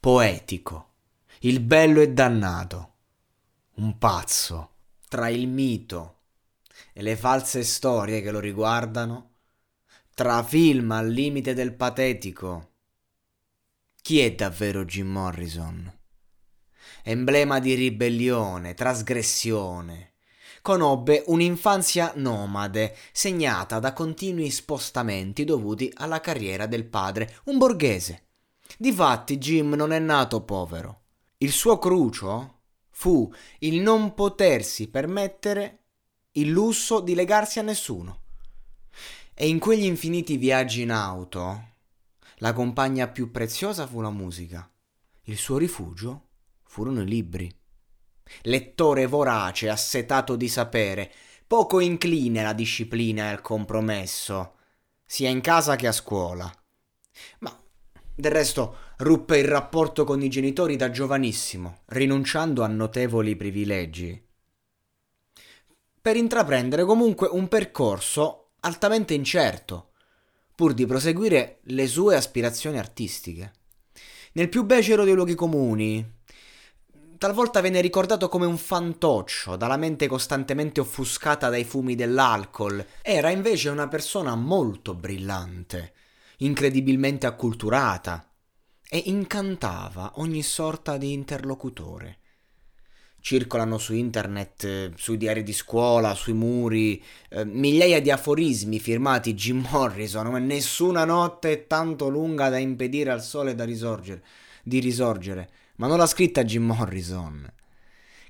poetico, il bello e dannato, un pazzo, tra il mito e le false storie che lo riguardano, tra film al limite del patetico. Chi è davvero Jim Morrison? Emblema di ribellione, trasgressione, conobbe un'infanzia nomade, segnata da continui spostamenti dovuti alla carriera del padre, un borghese. Difatti Jim non è nato povero. Il suo crucio fu il non potersi permettere il lusso di legarsi a nessuno. E in quegli infiniti viaggi in auto, la compagna più preziosa fu la musica. Il suo rifugio furono i libri lettore vorace, assetato di sapere, poco incline alla disciplina e al compromesso, sia in casa che a scuola. Ma del resto ruppe il rapporto con i genitori da giovanissimo, rinunciando a notevoli privilegi. Per intraprendere comunque un percorso altamente incerto, pur di proseguire le sue aspirazioni artistiche. Nel più becero dei luoghi comuni, talvolta venne ricordato come un fantoccio, dalla mente costantemente offuscata dai fumi dell'alcol. Era invece una persona molto brillante, incredibilmente acculturata, e incantava ogni sorta di interlocutore. Circolano su internet, sui diari di scuola, sui muri, eh, migliaia di aforismi firmati Jim Morrison, ma nessuna notte è tanto lunga da impedire al sole risorgere, di risorgere ma non l'ha scritta Jim Morrison.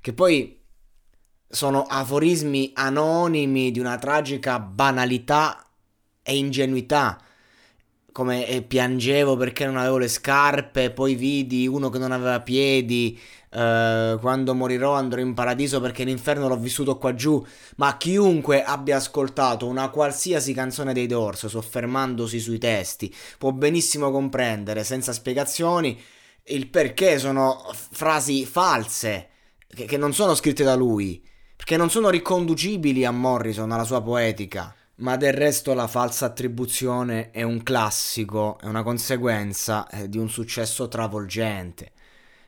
Che poi sono aforismi anonimi di una tragica banalità e ingenuità. Come eh, piangevo perché non avevo le scarpe, poi vidi uno che non aveva piedi. Uh, quando morirò andrò in paradiso perché l'inferno l'ho vissuto qua giù. Ma chiunque abbia ascoltato una qualsiasi canzone dei Doors, soffermandosi sui testi, può benissimo comprendere senza spiegazioni il perché sono frasi false, che, che non sono scritte da lui, perché non sono riconducibili a Morrison, alla sua poetica. Ma del resto la falsa attribuzione è un classico, è una conseguenza eh, di un successo travolgente.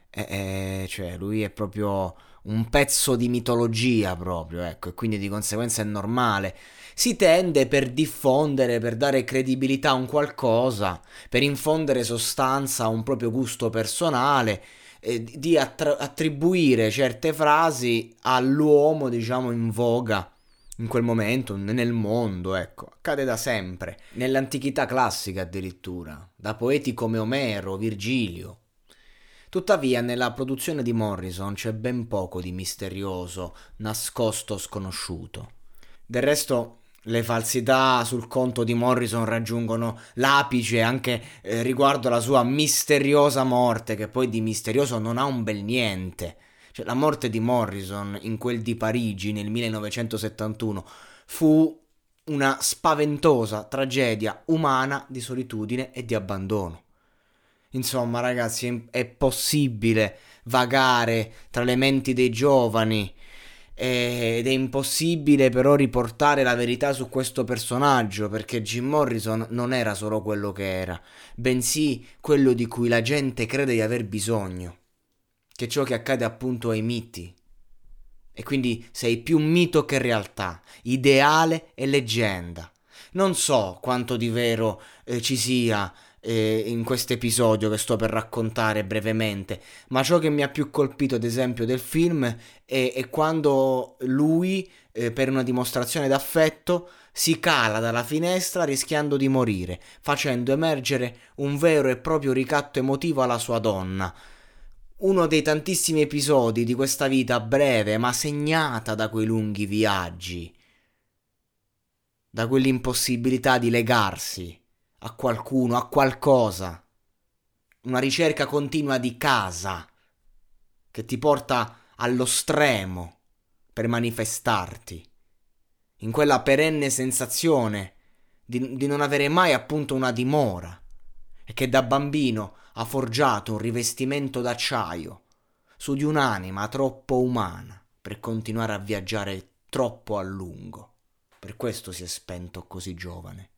Eh, eh, cioè, lui è proprio un pezzo di mitologia proprio, ecco, e quindi di conseguenza è normale si tende per diffondere, per dare credibilità a un qualcosa, per infondere sostanza a un proprio gusto personale, eh, di attra- attribuire certe frasi all'uomo, diciamo, in voga in quel momento, nel mondo, ecco, accade da sempre, nell'antichità classica addirittura, da poeti come Omero, Virgilio. Tuttavia, nella produzione di Morrison c'è ben poco di misterioso, nascosto, sconosciuto. Del resto, le falsità sul conto di Morrison raggiungono l'apice anche eh, riguardo alla sua misteriosa morte, che poi di misterioso non ha un bel niente. Cioè, la morte di Morrison in quel di Parigi nel 1971 fu una spaventosa tragedia umana di solitudine e di abbandono. Insomma, ragazzi, è possibile vagare tra le menti dei giovani ed è impossibile però riportare la verità su questo personaggio perché Jim Morrison non era solo quello che era, bensì quello di cui la gente crede di aver bisogno, che ciò che accade appunto ai miti. E quindi sei più mito che realtà, ideale e leggenda. Non so quanto di vero eh, ci sia eh, in questo episodio che sto per raccontare brevemente, ma ciò che mi ha più colpito ad esempio del film è, è quando lui, eh, per una dimostrazione d'affetto, si cala dalla finestra rischiando di morire, facendo emergere un vero e proprio ricatto emotivo alla sua donna. Uno dei tantissimi episodi di questa vita breve ma segnata da quei lunghi viaggi, da quell'impossibilità di legarsi a qualcuno, a qualcosa. Una ricerca continua di casa che ti porta allo stremo per manifestarti. In quella perenne sensazione di, di non avere mai appunto una dimora e che da bambino ha forgiato un rivestimento d'acciaio su di un'anima troppo umana per continuare a viaggiare troppo a lungo. Per questo si è spento così giovane.